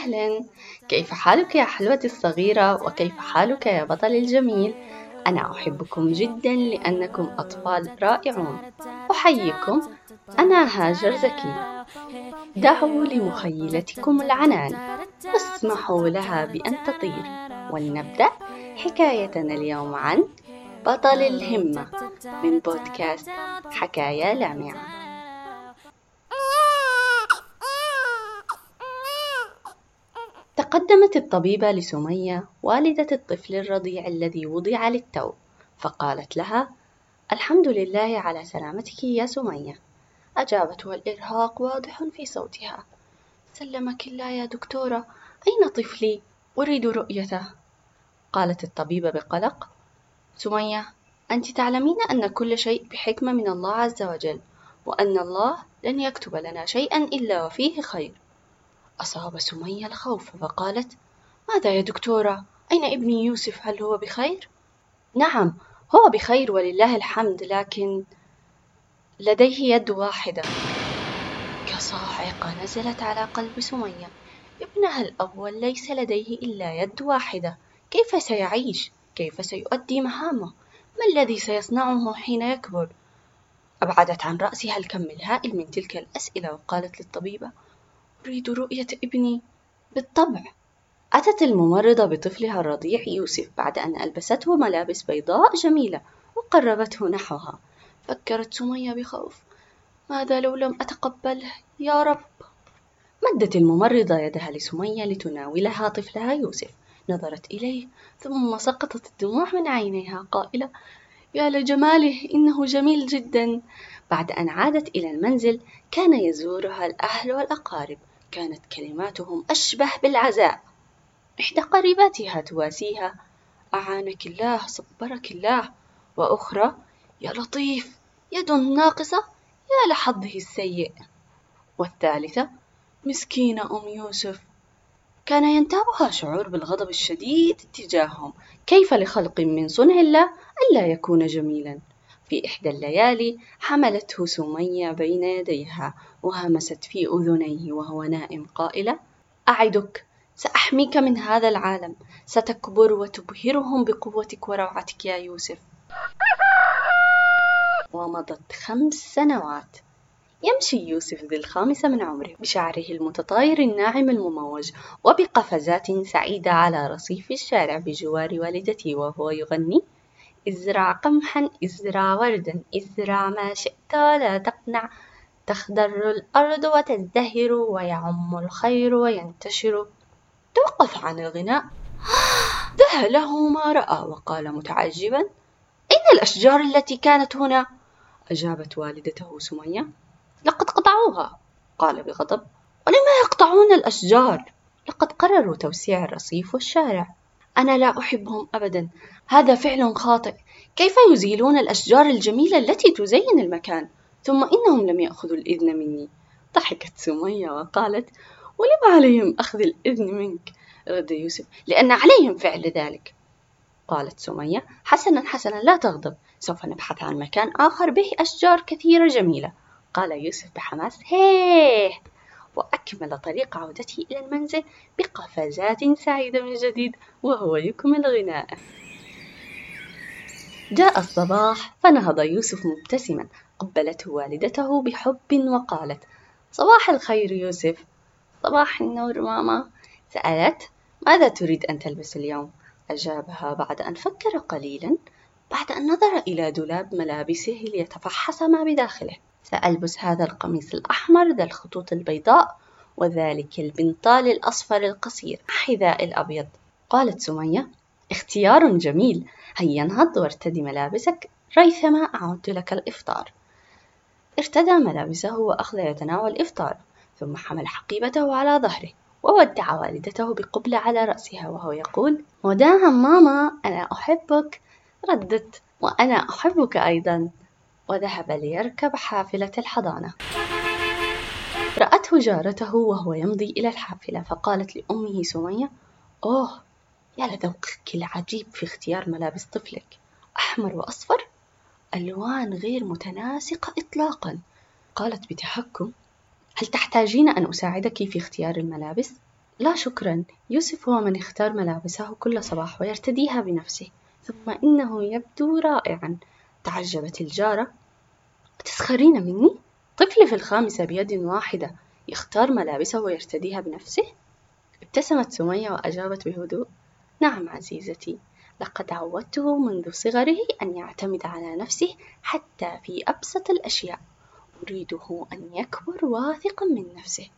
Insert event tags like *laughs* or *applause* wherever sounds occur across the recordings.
أهلا. كيف حالك يا حلوتي الصغيرة؟ وكيف حالك يا بطل الجميل؟ أنا أحبكم جدا لأنكم أطفال رائعون. أحييكم. أنا هاجر زكي. دعوا لمخيلتكم العنان. واسمحوا لها بأن تطير. ولنبدأ حكايتنا اليوم عن بطل الهمة. من بودكاست حكاية لامعة. تقدمت الطبيبة لسمية والدة الطفل الرضيع الذي وضع للتو فقالت لها الحمد لله على سلامتك يا سمية. أجابت والإرهاق واضح في صوتها سلمك الله يا دكتورة أين طفلي؟ أريد رؤيته. قالت الطبيبة بقلق سمية أنت تعلمين أن كل شيء بحكمة من الله عز وجل وأن الله لن يكتب لنا شيئا إلا وفيه خير. أصاب سمية الخوف فقالت ماذا يا دكتورة أين ابني يوسف هل هو بخير؟ نعم هو بخير ولله الحمد لكن لديه يد واحدة كصاعقة نزلت على قلب سمية ابنها الأول ليس لديه إلا يد واحدة كيف سيعيش؟ كيف سيؤدي مهامه؟ ما الذي سيصنعه حين يكبر؟ أبعدت عن رأسها الكم الهائل من تلك الأسئلة وقالت للطبيبة أريد رؤية ابني بالطبع. أتت الممرضة بطفلها الرضيع يوسف بعد أن ألبسته ملابس بيضاء جميلة وقربته نحوها. فكرت سمية بخوف. ماذا لو لم أتقبله؟ يا رب. مدت الممرضة يدها لسمية لتناولها طفلها يوسف. نظرت إليه ثم سقطت الدموع من عينيها قائلة يا لجماله إنه جميل جدا. بعد أن عادت إلى المنزل كان يزورها الأهل والأقارب. كانت كلماتهم أشبه بالعزاء. إحدى قريباتها تواسيها أعانك الله صبرك الله. وأخرى يا لطيف يد ناقصة يا لحظه السيء. والثالثة مسكينة أم يوسف. كان ينتابها شعور بالغضب الشديد تجاههم. كيف لخلق من صنع الله ألا يكون جميلا؟ في إحدى الليالي حملته سمية بين يديها وهمست في أذنيه وهو نائم قائلة أعدك سأحميك من هذا العالم ستكبر وتبهرهم بقوتك وروعتك يا يوسف. ومضت خمس سنوات. يمشي يوسف ذي الخامسة من عمره بشعره المتطاير الناعم المموج وبقفزات سعيدة على رصيف الشارع بجوار والدته وهو يغني ازرع قمحا ازرع وردا ازرع ما شئت ولا تقنع تخضر الأرض وتزدهر ويعم الخير وينتشر توقف عن الغناء *gasps* ذهله ما رأى وقال متعجبا أين الأشجار التي كانت هنا؟ أجابت والدته سمية لقد قطعوها. قال بغضب ولما يقطعون الأشجار؟ لقد قرروا توسيع الرصيف والشارع. أنا لا أحبهم أبدا. هذا فعل خاطئ. كيف يزيلون الأشجار الجميلة التي تزين المكان؟ ثم إنهم لم يأخذوا الإذن مني. ضحكت سمية وقالت ولم عليهم أخذ الإذن منك؟ رد يوسف لأن عليهم فعل ذلك. قالت سمية حسنا حسنا لا تغضب. سوف نبحث عن مكان آخر به أشجار كثيرة جميلة. قال يوسف بحماس هيه! وأكمل طريق عودته إلى المنزل بقفزات سعيدة من جديد وهو يكمل غناءه جاء الصباح فنهض يوسف مبتسما قبلته والدته بحب وقالت صباح الخير يوسف. صباح النور ماما. سألت ماذا تريد أن تلبس اليوم؟ أجابها بعد أن فكر قليلا بعد أن نظر إلى دولاب ملابسه ليتفحص ما بداخله. سألبس هذا القميص الأحمر ذا الخطوط البيضاء وذلك البنطال الأصفر القصير. حذاء الأبيض. قالت سمية اختيار جميل. هيا انهض وارتدي ملابسك. ريثما أعد لك الإفطار. ارتدى ملابسه وأخذ يتناول الإفطار ثم حمل حقيبته على ظهره وودع والدته بقبلة على رأسها وهو يقول وداعا ماما أنا أحبك. ردت وأنا أحبك أيضا. وذهب ليركب حافلة الحضانة. رأته جارته وهو يمضي إلى الحافلة فقالت لأمه سمية أوه يا لذوقك العجيب في اختيار ملابس طفلك. أحمر وأصفر؟ ألوان غير متناسقة إطلاقا. قالت بتحكم هل تحتاجين أن أساعدك في اختيار الملابس؟ لا شكرا. يوسف هو من اختار ملابسه كل صباح ويرتديها بنفسه ثم إنه يبدو رائعا. تعجبت الجارة تسخرين مني؟ طفل في الخامسة بيد واحدة يختار ملابسه ويرتديها بنفسه؟ ابتسمت سمية وأجابت بهدوء. نعم عزيزتي لقد عودته منذ صغره أن يعتمد على نفسه حتى في أبسط الأشياء. أريده أن يكبر واثقا من نفسه.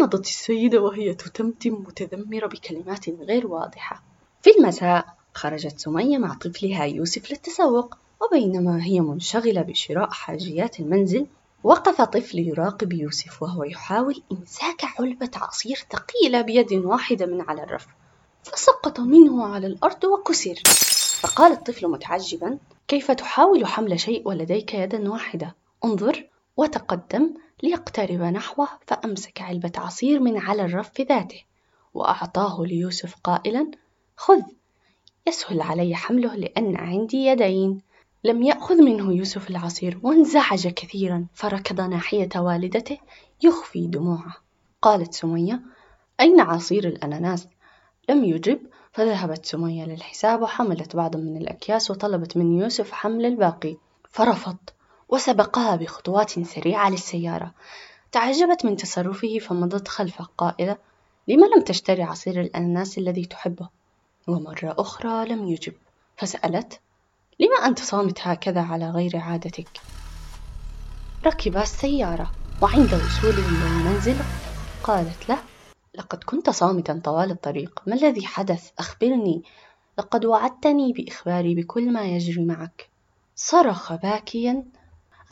مضت السيدة وهي تتمتم متذمرة بكلمات غير واضحة. في المساء خرجت سمية مع طفلها يوسف للتسوق. وبينما هي منشغلة بشراء حاجيات المنزل وقف طفل يراقب يوسف وهو يحاول إمساك علبة عصير ثقيلة بيد واحدة من على الرف فسقط منه على الأرض وكسر. فقال الطفل متعجبا كيف تحاول حمل شيء ولديك يدا واحدة؟ انظر وتقدم ليقترب نحوه فأمسك علبة عصير من على الرف ذاته وأعطاه ليوسف قائلا خذ يسهل علي حمله لأن عندي يدين. لم يأخذ منه يوسف العصير وانزعج كثيرا فركض ناحية والدته يخفي دموعه. قالت سمية أين عصير الأناناس؟ لم يجب. فذهبت سمية للحساب وحملت بعضا من الأكياس وطلبت من يوسف حمل الباقي. فرفض وسبقها بخطوات سريعة للسيارة. تعجبت من تصرفه فمضت خلفه قائلة لم لم تشتري عصير الأناناس الذي تحبه؟ ومرة أخرى لم يجب. فسألت لما أنت صامت هكذا على غير عادتك؟ ركب السيارة وعند وصولهم للمنزل قالت له لقد كنت صامتا طوال الطريق ما الذي حدث؟ أخبرني. لقد وعدتني بإخباري بكل ما يجري معك. صرخ باكيا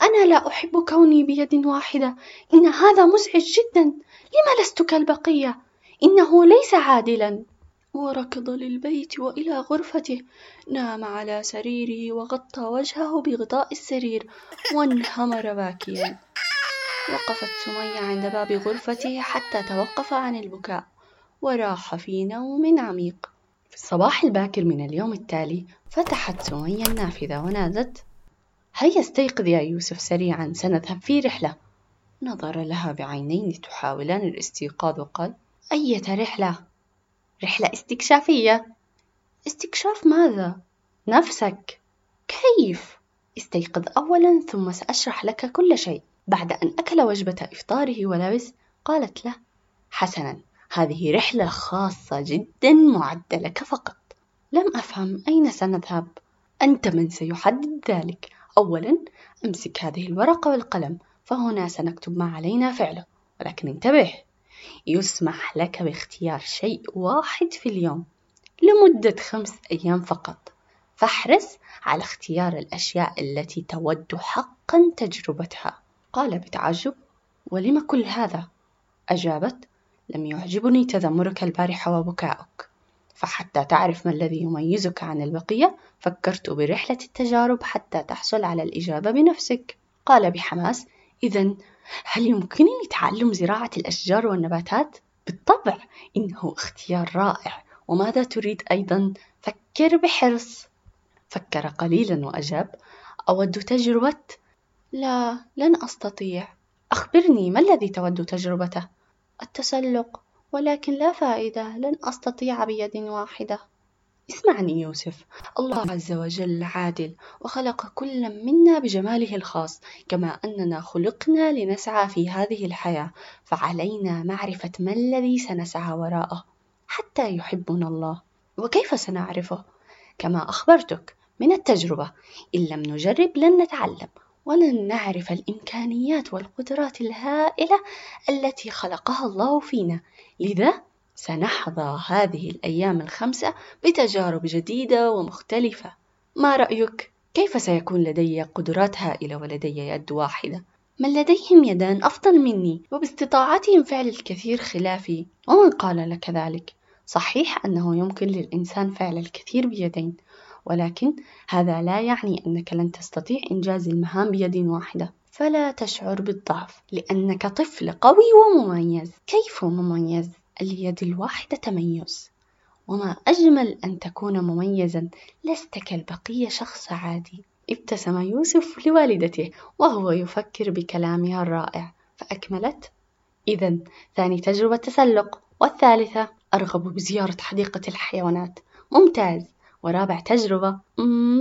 أنا لا أحب كوني بيد واحدة. إن هذا مزعج جدا. لم لست كالبقية؟ إنه ليس عادلا. وركض للبيت وإلى غرفته. نام على سريره وغطى وجهه بغطاء السرير وانهمر باكيا. وقفت سمية عند باب غرفته حتى توقف عن البكاء وراح في نوم عميق. في الصباح الباكر من اليوم التالي فتحت سمية النافذة ونادت هيا استيقظ يا يوسف سريعا سنذهب في رحلة. نظر لها بعينين تحاولان الاستيقاظ وقال أية رحلة؟ رحلة استكشافية. استكشاف ماذا؟ نفسك. كيف؟ استيقظ أولا ثم سأشرح لك كل شيء. بعد أن أكل وجبة إفطاره ولبس قالت له حسنا هذه رحلة خاصة جدا معدة لك فقط. لم أفهم أين سنذهب. أنت من سيحدد ذلك. أولا أمسك هذه الورقة والقلم فهنا سنكتب ما علينا فعله. ولكن انتبه يسمح لك باختيار شيء واحد في اليوم لمدة خمس أيام فقط. فاحرص على اختيار الأشياء التي تود حقا تجربتها. قال بتعجب ولم كل هذا؟ أجابت لم يعجبني تذمرك البارحة وبكاؤك. فحتى تعرف ما الذي يميزك عن البقية فكرت برحلة التجارب حتى تحصل على الإجابة بنفسك. قال بحماس إذا هل يمكنني تعلم زراعة الأشجار والنباتات؟ بالطبع إنه اختيار رائع وماذا تريد أيضا؟ فكر بحرص فكر قليلا وأجاب أود تجربة لا لن أستطيع أخبرني ما الذي تود تجربته؟ التسلق ولكن لا فائدة لن أستطيع بيد واحدة اسمعني يوسف. الله عز وجل عادل وخلق كل منا بجماله الخاص كما أننا خلقنا لنسعى في هذه الحياة فعلينا معرفة ما الذي سنسعى وراءه حتى يحبنا الله. وكيف سنعرفه؟ كما أخبرتك من التجربة إن لم نجرب لن نتعلم ولن نعرف الإمكانيات والقدرات الهائلة التي خلقها الله فينا. لذا سنحظى هذه الأيام الخمسة بتجارب جديدة ومختلفة ما رأيك؟ كيف سيكون لدي قدرات هائلة ولدي يد واحدة؟ من لديهم يدان أفضل مني وباستطاعتهم فعل الكثير خلافي ومن قال لك ذلك؟ صحيح أنه يمكن للإنسان فعل الكثير بيدين ولكن هذا لا يعني أنك لن تستطيع إنجاز المهام بيد واحدة فلا تشعر بالضعف لأنك طفل قوي ومميز كيف مميز؟ اليد الواحدة تميز وما أجمل أن تكون مميزا لست كالبقية شخص عادي. ابتسم يوسف لوالدته وهو يفكر بكلامها الرائع. فأكملت. إذا ثاني تجربة تسلق. والثالثة أرغب بزيارة حديقة الحيوانات. ممتاز. ورابع تجربة.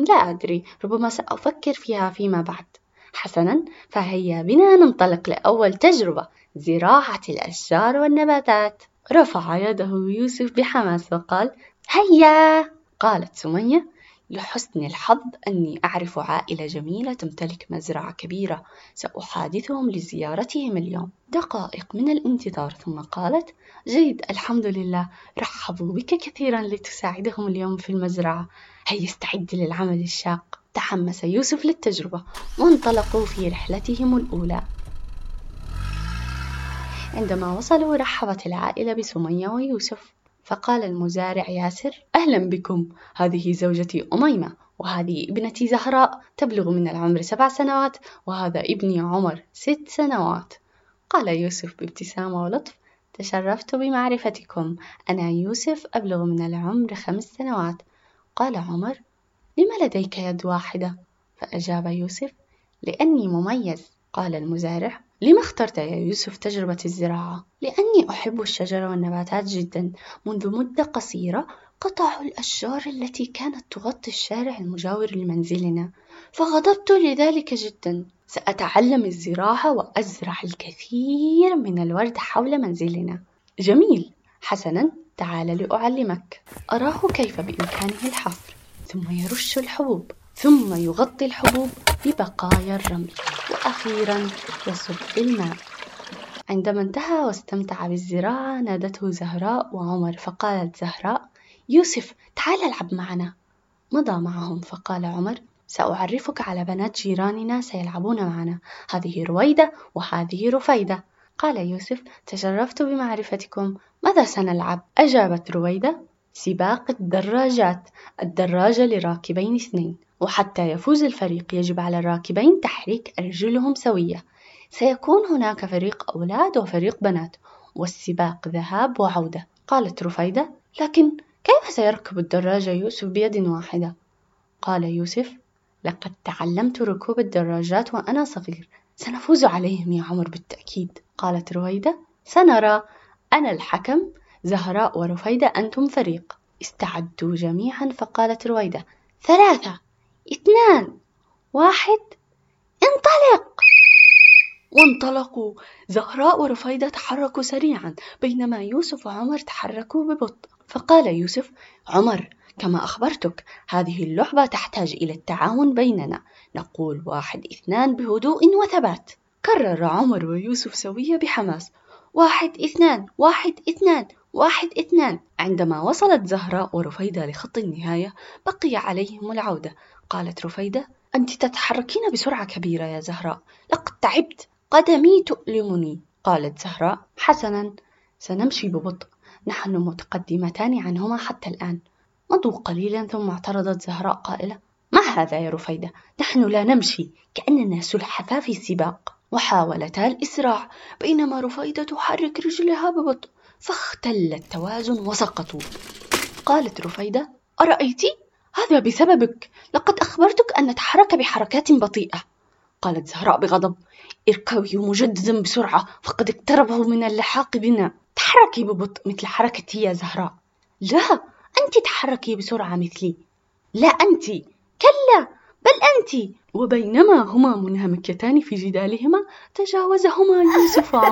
لا أدري. ربما سأفكر فيها فيما بعد. حسنا فهيا بنا ننطلق لأول تجربة. زراعة الأشجار والنباتات. رفع يده يوسف بحماس وقال هيا! قالت سمية لحسن الحظ أني أعرف عائلة جميلة تمتلك مزرعة كبيرة سأحادثهم لزيارتهم اليوم. دقائق من الانتظار ثم قالت جيد الحمد لله رحبوا بك كثيرا لتساعدهم اليوم في المزرعة. هيا استعد للعمل الشاق؟ تحمس يوسف للتجربة وانطلقوا في رحلتهم الأولى. عندما وصلوا رحبت العائلة بسمية ويوسف فقال المزارع ياسر أهلا بكم. هذه زوجتي أميمة وهذه ابنتي زهراء تبلغ من العمر سبع سنوات وهذا ابني عمر ست سنوات. قال يوسف بابتسامة ولطف تشرفت بمعرفتكم. أنا يوسف أبلغ من العمر خمس سنوات. قال عمر لم لديك يد واحدة؟ فأجاب يوسف لأني مميز. قال المزارع لما اخترت يا يوسف تجربة الزراعة؟ لأني أحب الشجر والنباتات جدا منذ مدة قصيرة قطعوا الأشجار التي كانت تغطي الشارع المجاور لمنزلنا فغضبت لذلك جدا. سأتعلم الزراعة وأزرع الكثير من الورد حول منزلنا. جميل. حسنا تعال لأعلمك. أراه كيف بإمكانه الحفر ثم يرش الحبوب. ثم يغطي الحبوب ببقايا الرمل. وأخيرا يصب الماء. عندما انتهى واستمتع بالزراعة نادته زهراء وعمر فقالت زهراء يوسف تعال العب معنا. مضى معهم؟ فقال عمر. سأعرفك على بنات جيراننا سيلعبون معنا. هذه رويدة وهذه رفيدة. قال يوسف تشرفت بمعرفتكم. ماذا سنلعب؟ أجابت رويدة. سباق الدراجات. الدراجة لراكبين اثنين. وحتى يفوز الفريق يجب على الراكبين تحريك أرجلهم سوية. سيكون هناك فريق أولاد وفريق بنات والسباق ذهاب وعودة قالت رفيدة. لكن كيف سيركب الدراجة يوسف بيد واحدة؟ قال يوسف لقد تعلمت ركوب الدراجات وأنا صغير. سنفوز عليهم يا عمر بالتأكيد قالت رويدة سنرى أنا الحكم زهراء ورفيدة أنتم فريق. استعدوا جميعا فقالت رويدة ثلاثة. اثنان. واحد. انطلق. وانطلقوا. زهراء ورفيدة تحركوا سريعا بينما يوسف وعمر تحركوا ببطء. فقال يوسف عمر كما أخبرتك هذه اللعبة تحتاج إلى التعاون بيننا. نقول واحد اثنان بهدوء وثبات. كرر عمر ويوسف سوية بحماس. واحد اثنان واحد اثنان واحد اثنان. عندما وصلت زهراء ورفيدة لخط النهاية بقي عليهم العودة. قالت رفيدة أنت تتحركين بسرعة كبيرة يا زهراء. لقد تعبت. قدمي تؤلمني قالت زهراء حسنا. سنمشي ببطء. نحن متقدمتان عنهما حتى الآن. مضوا قليلا ثم اعترضت زهراء قائلة ما هذا يا رفيدة؟ نحن لا نمشي. كأننا سلحفاة في سباق وحاولتا الإسراع بينما رفيدة تحرك رجلها ببطء. فاختل التوازن وسقطوا. قالت رفيدة أرأيت؟ هذا بسببك. لقد أخبرتك أن نتحرك بحركات بطيئة. قالت زهراء بغضب. اركبي مجددا بسرعة فقد اقتربوا من اللحاق بنا. تحركي ببطء مثل حركتي يا زهراء. لا أنت تحركي بسرعة مثلي. لا أنت. كلا بل أنت. وبينما هما منهمكتان في جدالهما تجاوزهما يوسف *laughs*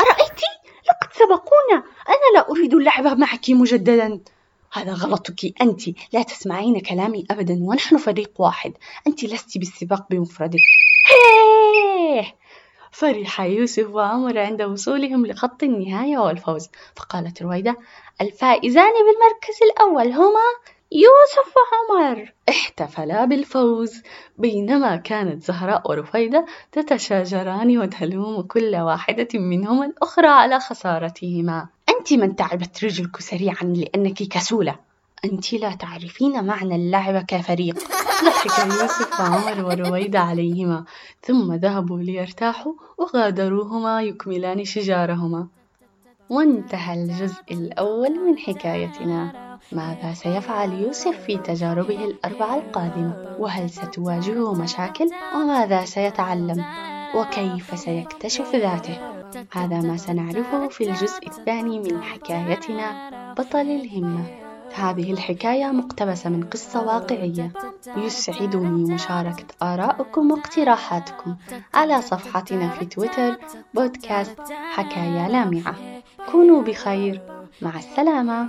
أرأيت لقد سبقونا. أنا لا أريد اللعب معك مجددا. هذا غلطك. أنت لا تسمعين كلامي أبدا ونحن فريق واحد. أنت لست بالسباق بمفردك. فرح يوسف وعمر عند وصولهم لخط النهاية والفوز. فقالت رويدة الفائزان بالمركز الأول هما يوسف وعمر. احتفلا بالفوز. بينما كانت زهراء ورفيدة تتشاجران وتلوم كل واحدة منهما الأخرى على خسارتهما. أنت من تعبت رجلك سريعا لأنك كسولة. أنت لا تعرفين معنى اللعب كفريق. *laughs* ضحك يوسف وعمر ورويدة عليهما. ثم ذهبوا ليرتاحوا وغادروهما يكملان شجارهما. وانتهى الجزء الأول من حكايتنا. ماذا سيفعل يوسف في تجاربه الأربعة القادمة؟ وهل ستواجهه مشاكل؟ وماذا سيتعلم؟ وكيف سيكتشف ذاته؟ هذا ما سنعرفه في الجزء الثاني من حكايتنا بطل الهمة. هذه الحكاية مقتبسة من قصة واقعية. يسعدني مشاركة آرائكم واقتراحاتكم على صفحتنا في تويتر بودكاست حكاية لامعة. كونوا بخير. مع السلامة.